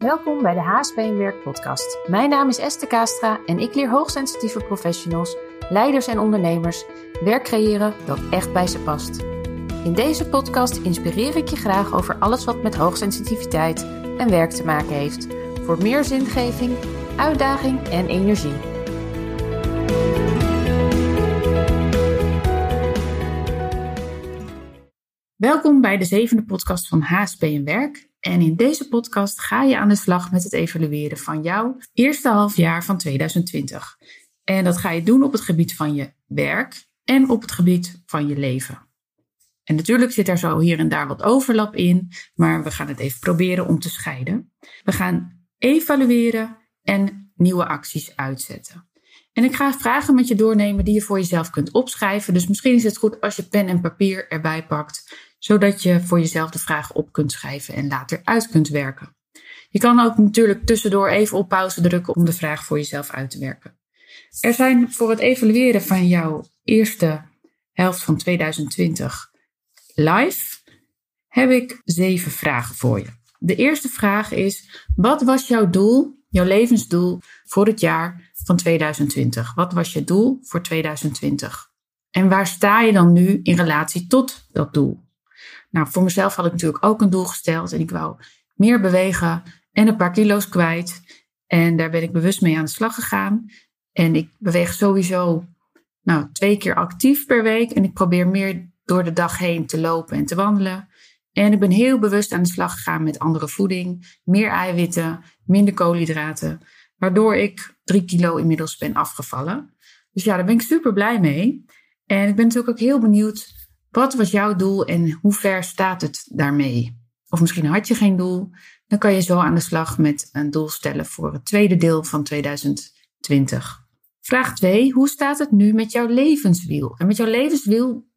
Welkom bij de HSP in Werk podcast. Mijn naam is Esther Kastra en ik leer hoogsensitieve professionals, leiders en ondernemers werk creëren dat echt bij ze past. In deze podcast inspireer ik je graag over alles wat met hoogsensitiviteit en werk te maken heeft. Voor meer zingeving, uitdaging en energie. Welkom bij de zevende podcast van HSP en Werk. En in deze podcast ga je aan de slag met het evalueren van jouw eerste halfjaar van 2020. En dat ga je doen op het gebied van je werk en op het gebied van je leven. En natuurlijk zit er zo hier en daar wat overlap in, maar we gaan het even proberen om te scheiden. We gaan evalueren en nieuwe acties uitzetten. En ik ga vragen met je doornemen die je voor jezelf kunt opschrijven. Dus misschien is het goed als je pen en papier erbij pakt, zodat je voor jezelf de vragen op kunt schrijven en later uit kunt werken. Je kan ook natuurlijk tussendoor even op pauze drukken om de vraag voor jezelf uit te werken. Er zijn voor het evalueren van jouw eerste helft van 2020 live, heb ik zeven vragen voor je. De eerste vraag is: wat was jouw doel, jouw levensdoel voor het jaar van 2020? Wat was je doel voor 2020? En waar sta je dan nu in relatie tot dat doel? Nou, voor mezelf had ik natuurlijk ook een doel gesteld en ik wou meer bewegen en een paar kilo's kwijt. En daar ben ik bewust mee aan de slag gegaan. En ik beweeg sowieso nou, twee keer actief per week. En ik probeer meer door de dag heen te lopen en te wandelen. En ik ben heel bewust aan de slag gegaan met andere voeding. Meer eiwitten, minder koolhydraten. Waardoor ik drie kilo inmiddels ben afgevallen. Dus ja, daar ben ik super blij mee. En ik ben natuurlijk ook heel benieuwd wat was jouw doel en hoe ver staat het daarmee? Of misschien had je geen doel. Dan kan je zo aan de slag met een doel stellen voor het tweede deel van 2020. Vraag 2. Hoe staat het nu met jouw levenswiel? En met jouw levenswiel,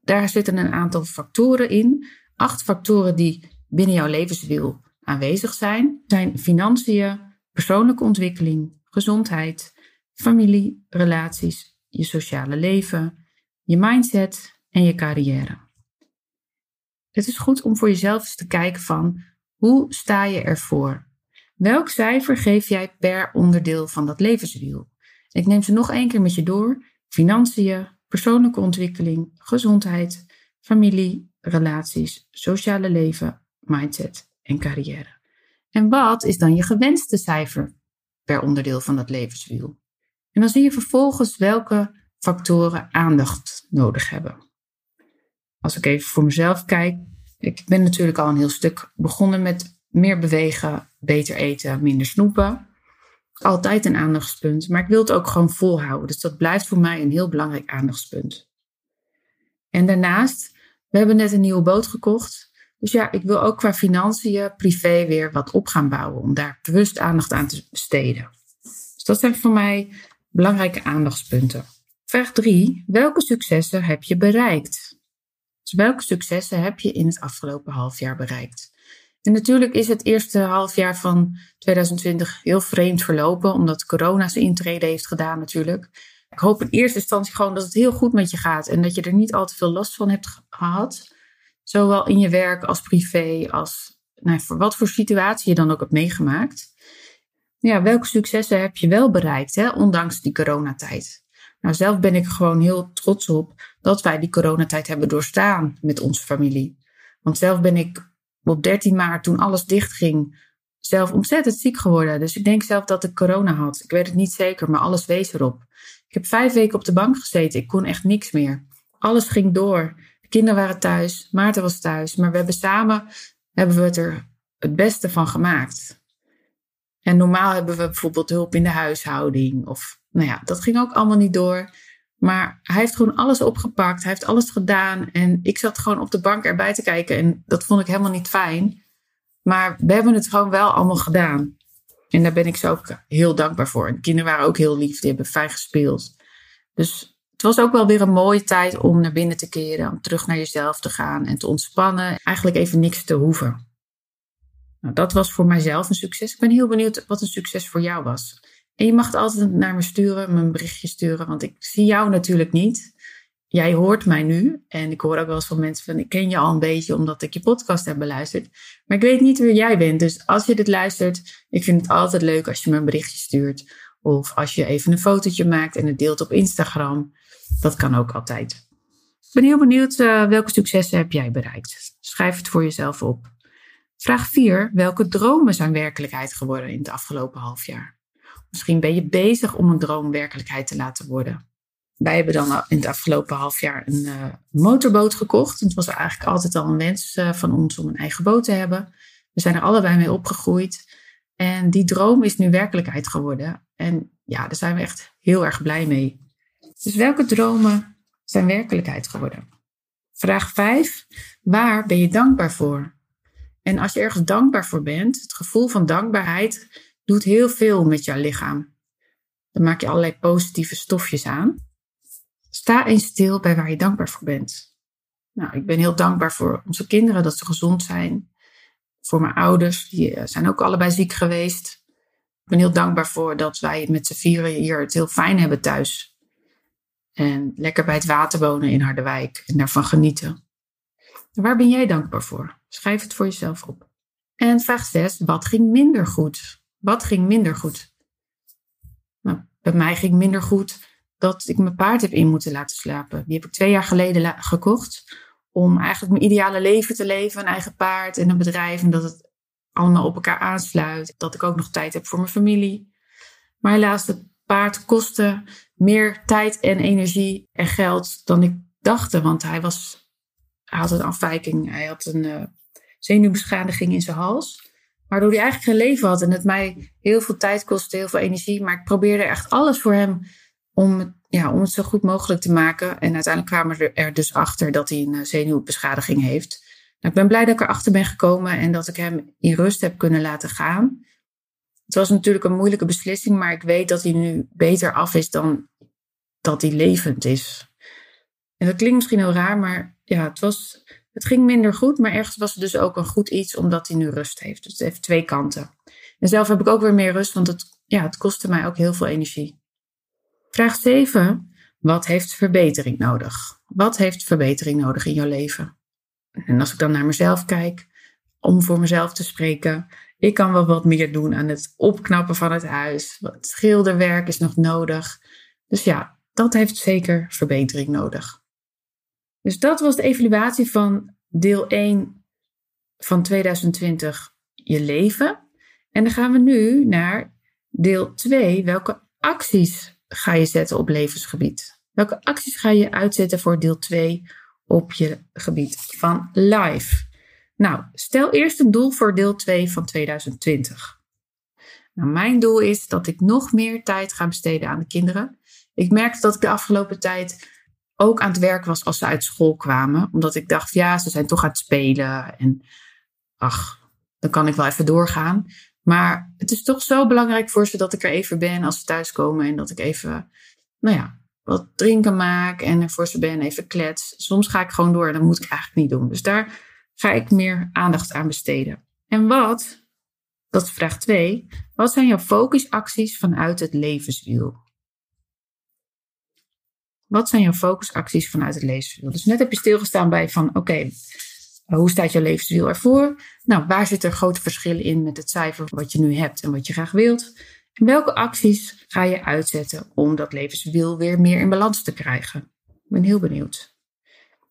daar zitten een aantal factoren in. Acht factoren die binnen jouw levenswiel aanwezig zijn. Zijn financiën, persoonlijke ontwikkeling, gezondheid, familie, relaties, je sociale leven, je mindset, en je carrière. Het is goed om voor jezelf eens te kijken van hoe sta je ervoor? Welk cijfer geef jij per onderdeel van dat levenswiel? Ik neem ze nog één keer met je door. Financiën, persoonlijke ontwikkeling, gezondheid, familie, relaties, sociale leven, mindset en carrière. En wat is dan je gewenste cijfer per onderdeel van dat levenswiel? En dan zie je vervolgens welke factoren aandacht nodig hebben als ik even voor mezelf kijk, ik ben natuurlijk al een heel stuk begonnen met meer bewegen, beter eten, minder snoepen. Altijd een aandachtspunt, maar ik wil het ook gewoon volhouden. Dus dat blijft voor mij een heel belangrijk aandachtspunt. En daarnaast, we hebben net een nieuwe boot gekocht. Dus ja, ik wil ook qua financiën, privé weer wat op gaan bouwen. Om daar bewust aandacht aan te besteden. Dus dat zijn voor mij belangrijke aandachtspunten. Vraag 3. Welke successen heb je bereikt? Dus welke successen heb je in het afgelopen half jaar bereikt? En natuurlijk is het eerste halfjaar van 2020 heel vreemd verlopen, omdat corona zijn intrede heeft gedaan natuurlijk. Ik hoop in eerste instantie gewoon dat het heel goed met je gaat en dat je er niet al te veel last van hebt gehad. Zowel in je werk als privé, als nou, voor wat voor situatie je dan ook hebt meegemaakt. Ja, welke successen heb je wel bereikt, hè, ondanks die coronatijd? Nou, zelf ben ik gewoon heel trots op dat wij die coronatijd hebben doorstaan met onze familie. Want zelf ben ik op 13 maart, toen alles dichtging, zelf ontzettend ziek geworden. Dus ik denk zelf dat ik corona had. Ik weet het niet zeker, maar alles wees erop. Ik heb vijf weken op de bank gezeten. Ik kon echt niks meer. Alles ging door. De kinderen waren thuis. Maarten was thuis. Maar we hebben samen hebben we het er het beste van gemaakt. En normaal hebben we bijvoorbeeld hulp in de huishouding. Of nou ja, dat ging ook allemaal niet door. Maar hij heeft gewoon alles opgepakt. Hij heeft alles gedaan. En ik zat gewoon op de bank erbij te kijken. En dat vond ik helemaal niet fijn. Maar we hebben het gewoon wel allemaal gedaan. En daar ben ik zo ook heel dankbaar voor. En de kinderen waren ook heel lief. Die hebben fijn gespeeld. Dus het was ook wel weer een mooie tijd om naar binnen te keren. Om terug naar jezelf te gaan en te ontspannen. Eigenlijk even niks te hoeven. Nou, dat was voor mijzelf een succes. Ik ben heel benieuwd wat een succes voor jou was. En je mag het altijd naar me sturen, me een berichtje sturen, want ik zie jou natuurlijk niet. jij hoort mij nu. En ik hoor ook wel eens van mensen van, ik ken je al een beetje omdat ik je podcast heb beluisterd. Maar ik weet niet wie jij bent. Dus als je dit luistert, ik vind het altijd leuk als je me een berichtje stuurt. Of als je even een fotootje maakt en het deelt op Instagram. Dat kan ook altijd. Ik ben heel benieuwd uh, welke successen heb jij bereikt. Schrijf het voor jezelf op. Vraag 4. Welke dromen zijn werkelijkheid geworden in het afgelopen half jaar? Misschien ben je bezig om een droom werkelijkheid te laten worden. Wij hebben dan in het afgelopen half jaar een uh, motorboot gekocht. Het was eigenlijk altijd al een wens uh, van ons om een eigen boot te hebben. We zijn er allebei mee opgegroeid. En die droom is nu werkelijkheid geworden. En ja, daar zijn we echt heel erg blij mee. Dus welke dromen zijn werkelijkheid geworden? Vraag 5. Waar ben je dankbaar voor? En als je ergens dankbaar voor bent, het gevoel van dankbaarheid doet heel veel met jouw lichaam. Dan maak je allerlei positieve stofjes aan. Sta eens stil bij waar je dankbaar voor bent. Nou, ik ben heel dankbaar voor onze kinderen, dat ze gezond zijn. Voor mijn ouders, die eh, zijn ook allebei ziek geweest. Ik ben heel dankbaar voor dat wij met z'n vieren hier het heel fijn hebben thuis. En lekker bij het water wonen in Harderwijk en daarvan genieten. Waar ben jij dankbaar voor? Schrijf het voor jezelf op. En vraag 6. Wat ging minder goed? Wat ging minder goed? Nou, bij mij ging minder goed dat ik mijn paard heb in moeten laten slapen. Die heb ik twee jaar geleden gekocht. Om eigenlijk mijn ideale leven te leven. Een eigen paard en een bedrijf. En dat het allemaal op elkaar aansluit. Dat ik ook nog tijd heb voor mijn familie. Maar helaas, het paard kostte meer tijd en energie en geld dan ik dacht. Want hij, was, had een afwijking. Hij had een uh, zenuwbeschadiging in zijn hals. Waardoor hij eigenlijk geen leven had. En het mij heel veel tijd kostte, heel veel energie. Maar ik probeerde echt alles voor hem om, ja, om het zo goed mogelijk te maken. En uiteindelijk kwamen we er dus achter dat hij een eh, zenuwbeschadiging heeft. Nou, ik ben blij dat ik erachter ben gekomen en dat ik hem in rust heb kunnen laten gaan. Het was natuurlijk een moeilijke beslissing, maar ik weet dat hij nu beter af is dan dat hij levend is. En dat klinkt misschien heel raar, maar ja, het, was, het ging minder goed. Maar ergens was het dus ook een goed iets omdat hij nu rust heeft. Dus het heeft twee kanten. En zelf heb ik ook weer meer rust, want het, ja, het kostte mij ook heel veel energie. Vraag 7. Wat heeft verbetering nodig? Wat heeft verbetering nodig in jouw leven? En als ik dan naar mezelf kijk, om voor mezelf te spreken, ik kan wel wat meer doen aan het opknappen van het huis. Het schilderwerk is nog nodig. Dus ja, dat heeft zeker verbetering nodig. Dus dat was de evaluatie van deel 1 van 2020, je leven. En dan gaan we nu naar deel 2, welke acties ga je zetten op levensgebied? Welke acties ga je uitzetten voor deel 2 op je gebied van live? Nou, stel eerst een doel voor deel 2 van 2020. Nou, mijn doel is dat ik nog meer tijd ga besteden aan de kinderen. Ik merkte dat ik de afgelopen tijd ook aan het werk was als ze uit school kwamen. Omdat ik dacht, ja, ze zijn toch aan het spelen. En ach, dan kan ik wel even doorgaan. Maar het is toch zo belangrijk voor ze dat ik er even ben als ze thuiskomen. En dat ik even, nou ja, wat drinken maak en er voor ze ben, even klets. Soms ga ik gewoon door en dat moet ik eigenlijk niet doen. Dus daar ga ik meer aandacht aan besteden. En wat, dat is vraag 2, wat zijn jouw focusacties vanuit het levenswiel? Wat zijn jouw focusacties vanuit het levenswiel? Dus net heb je stilgestaan bij van oké, hoe staat jouw levenswiel ervoor? Nou, waar zitten er grote verschillen in met het cijfer wat je nu hebt en wat je graag wilt? En welke acties ga je uitzetten om dat levenswiel weer meer in balans te krijgen? Ik ben heel benieuwd.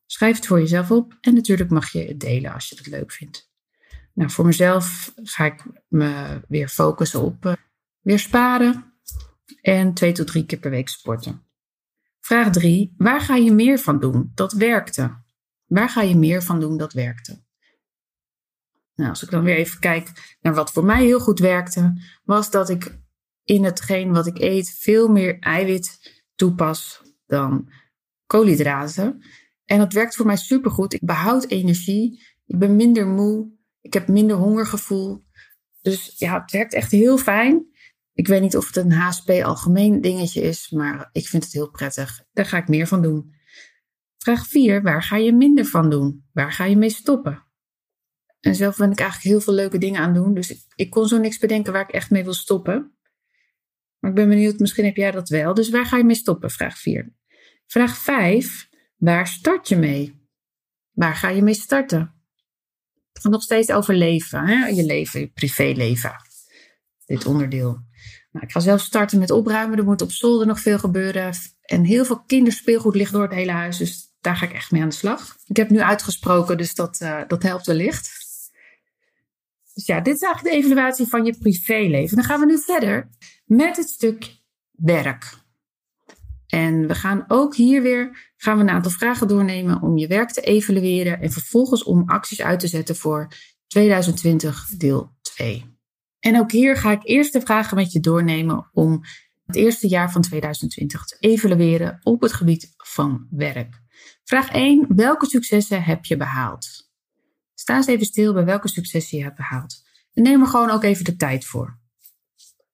Schrijf het voor jezelf op en natuurlijk mag je het delen als je het leuk vindt. Nou, voor mezelf ga ik me weer focussen op uh, weer sparen en twee tot drie keer per week sporten. Vraag 3. Waar ga je meer van doen? Dat werkte. Waar ga je meer van doen dat werkte? Nou, als ik dan weer even kijk naar wat voor mij heel goed werkte, was dat ik in hetgeen wat ik eet veel meer eiwit toepas dan koolhydraten. En dat werkt voor mij supergoed. Ik behoud energie, ik ben minder moe, ik heb minder hongergevoel. Dus ja, het werkt echt heel fijn. Ik weet niet of het een HSP algemeen dingetje is, maar ik vind het heel prettig. Daar ga ik meer van doen. Vraag 4. Waar ga je minder van doen? Waar ga je mee stoppen? En zelf ben ik eigenlijk heel veel leuke dingen aan doen. Dus ik, kon zo niks bedenken waar ik echt mee wil stoppen. Maar ik ben benieuwd, misschien heb jij dat wel. Dus waar ga je mee stoppen? Vraag 4. Vraag 5. Waar start je mee? Waar ga je mee starten? Nog steeds over leven, hè? je leven, je privéleven. Dit onderdeel. Nou, ik ga zelf starten met opruimen. Er moet op zolder nog veel gebeuren. En heel veel kinderspeelgoed ligt door het hele huis. Dus daar ga ik echt mee aan de slag. Ik heb nu uitgesproken, dus dat, uh, dat helpt wellicht. Dus ja, dit is eigenlijk de evaluatie van je privéleven. Dan gaan we nu verder met het stuk werk. En we gaan ook hier weer gaan we een aantal vragen doornemen om je werk te evalueren en vervolgens om acties uit te zetten voor 2020 deel 2. En ook hier ga ik eerst de vragen met je doornemen om het eerste jaar van 2020 te evalueren op het gebied van werk. Vraag 1. Welke successen heb je behaald? Sta eens even stil bij welke successen je hebt behaald. En neem er gewoon ook even de tijd voor.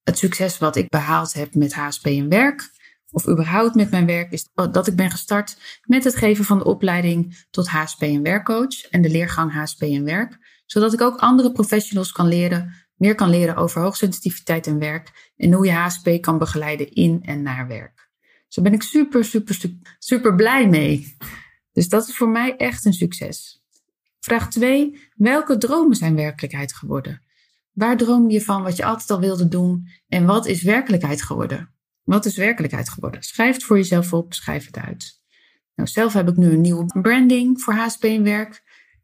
Het succes wat ik behaald heb met HSP en werk, of überhaupt met mijn werk, is dat ik ben gestart met het geven van de opleiding tot HSP en werkcoach en de leergang HSP en werk, zodat ik ook andere professionals kan leren, meer kan leren over hoogsensitiviteit en werk en hoe je HSP kan begeleiden in en naar werk. Dus daar ben ik super, super, super, blij mee. Dus dat is voor mij echt een succes. Vraag 2. Welke dromen zijn werkelijkheid geworden? Waar droomde je van wat je altijd al wilde doen en wat is werkelijkheid geworden? Wat is werkelijkheid geworden? Schrijf het voor jezelf op, schrijf het uit. Nou, zelf heb ik nu een nieuwe branding voor HSP werk.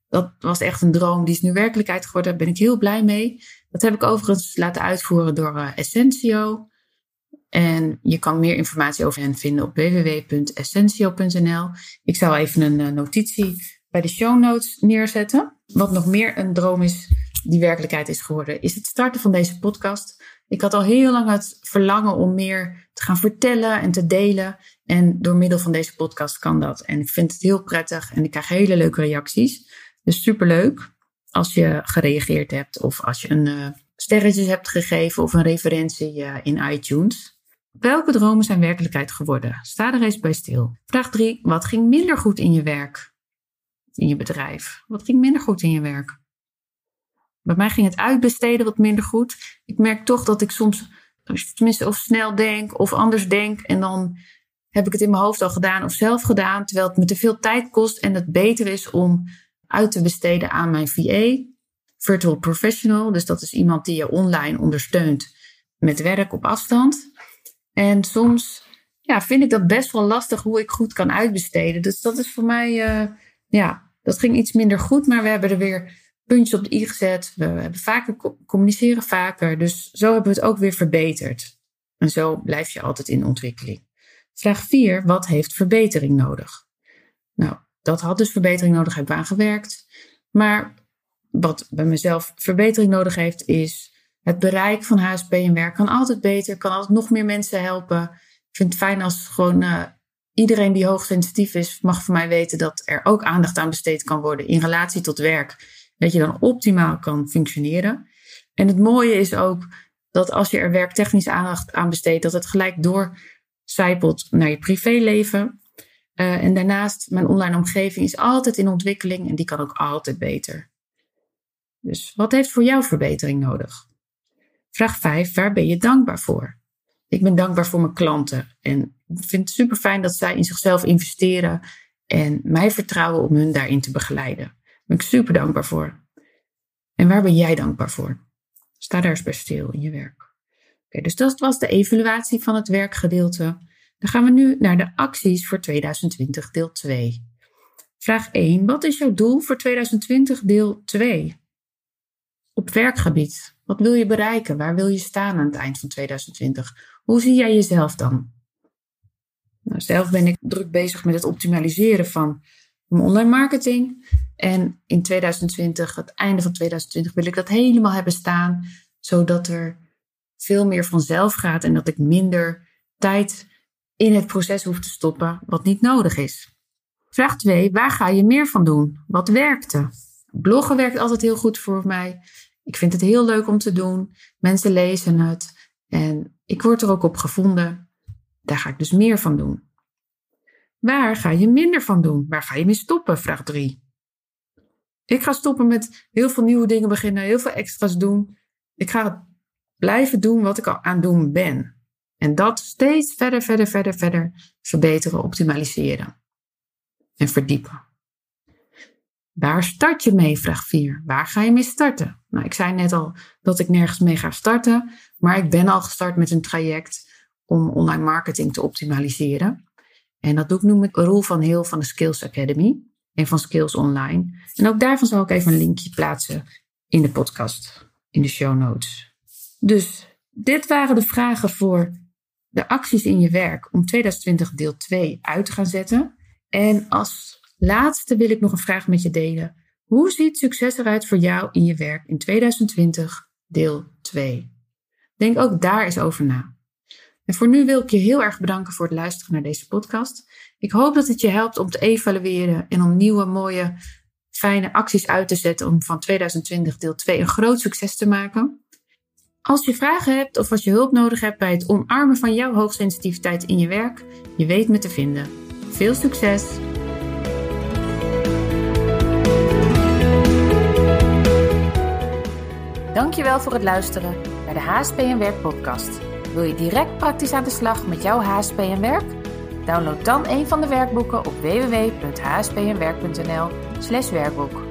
Dat was echt een droom, die is nu werkelijkheid geworden. Daar ben ik heel blij mee. Dat heb ik overigens laten uitvoeren door uh, Essentio. En je kan meer informatie over hen vinden op www.essentio.nl. Ik zal even een uh, notitie bij de show notes neerzetten. Wat nog meer een droom is die werkelijkheid is geworden, is het starten van deze podcast. Ik had al heel lang het verlangen om meer te gaan vertellen en te delen. En door middel van deze podcast kan dat. En ik vind het heel prettig en ik krijg hele leuke reacties. Dus superleuk als je gereageerd hebt of als je een uh, sterretjes hebt gegeven of een referentie uh, in iTunes. Welke dromen zijn werkelijkheid geworden? Sta er eens bij stil. Vraag 3. Wat ging minder goed in je werk? In je bedrijf? Wat ging minder goed in je werk? Bij mij ging het uitbesteden wat minder goed. Ik merk toch dat ik soms, tenminste, of snel denk of anders denk. En dan heb ik het in mijn hoofd al gedaan of zelf gedaan. Terwijl het me te veel tijd kost en het beter is om uit te besteden aan mijn VA, Virtual Professional. Dus dat is iemand die je online ondersteunt met werk op afstand. En soms ja, vind ik dat best wel lastig hoe ik goed kan uitbesteden. Dus dat is voor mij, uh, ja, dat ging iets minder goed. Maar we hebben er weer puntjes op de i gezet. We hebben vaker communiceren vaker. Dus zo hebben we het ook weer verbeterd. En zo blijf je altijd in ontwikkeling. Vraag 4. Wat heeft verbetering nodig? Nou, dat had dus verbetering nodig, heb ik aan gewerkt. Maar wat bij mezelf verbetering nodig heeft, is het bereik van HSP en werk kan altijd beter, kan altijd nog meer mensen helpen. Ik vind het fijn als gewoon uh, iedereen die hoogsensitief is, mag van mij weten dat er ook aandacht aan besteed kan worden in relatie tot werk dat je dan optimaal kan functioneren. En het mooie is ook dat als je er werktechnisch aandacht aan besteedt, dat het gelijk doorcijpelt naar je privéleven. Uh, en daarnaast, mijn online omgeving is altijd in ontwikkeling en die kan ook altijd beter. Dus wat heeft voor jou verbetering nodig? Vraag 5. Waar ben je dankbaar voor? Ik ben dankbaar voor mijn klanten en vind het super fijn dat zij in zichzelf investeren en mij vertrouwen om hun daarin te begeleiden ben ik super dankbaar voor. En waar ben jij dankbaar voor? Sta daar eens bij stil in je werk. Oké, dus dat was de evaluatie van het werkgedeelte. Dan gaan we nu naar de acties voor 2020 deel 2. Vraag 1. Wat is jouw doel voor 2020 deel 2? Op werkgebied. Wat wil je bereiken? Waar wil je staan aan het eind van 2020? Hoe zie jij jezelf dan? Nou, zelf ben ik druk bezig met het optimaliseren van mijn online marketing. En in 2020, het einde van 2020, wil ik dat helemaal hebben staan, zodat er veel meer vanzelf gaat en dat ik minder tijd in het proces hoef te stoppen wat niet nodig is. Vraag 2. Waar ga je meer van doen? Wat werkte? Bloggen werkt altijd heel goed voor mij. Ik vind het heel leuk om te doen. Mensen lezen het. En ik word er ook op gevonden. Daar ga ik dus meer van doen. Waar ga je minder van doen? Waar ga je mee stoppen? Vraag 3. Ik ga stoppen met heel veel nieuwe dingen beginnen, heel veel extra's doen. Ik ga blijven doen wat ik al aan doen ben. En dat steeds verder, verder, verder, verder verbeteren, optimaliseren. en verdiepen. Waar start je mee? Vraag 4. Waar ga je mee starten? Nou, ik zei net al dat ik nergens mee ga starten, maar ik ben al gestart met een traject om online marketing te optimaliseren. En dat doe ik nu met Roel van Heel van de Skills Academy en van Skills Online. En ook daarvan zal ik even een linkje plaatsen in de podcast, in de show notes. Dus dit waren de vragen voor de acties in je werk om 2020 deel 2 uit te gaan zetten. En als laatste wil ik nog een vraag met je delen. Hoe ziet succes eruit voor jou in je werk in 2020 deel 2? Denk ook daar eens over na. En voor nu wil ik je heel erg bedanken voor het luisteren naar deze podcast. Ik hoop dat het je helpt om te evalueren en om nieuwe, mooie, fijne acties uit te zetten om van 2020 deel 2 een groot succes te maken. Als je vragen hebt of als je hulp nodig hebt bij het omarmen van jouw hoogsensitiviteit in je werk, je weet me te vinden. Veel succes! Dankjewel voor het luisteren naar de HSP en Werk podcast. Wil je direct praktisch aan de slag met jouw HSP en Werk? Download dan een van de werkboeken op www.hspnwerk.nl/werkboek.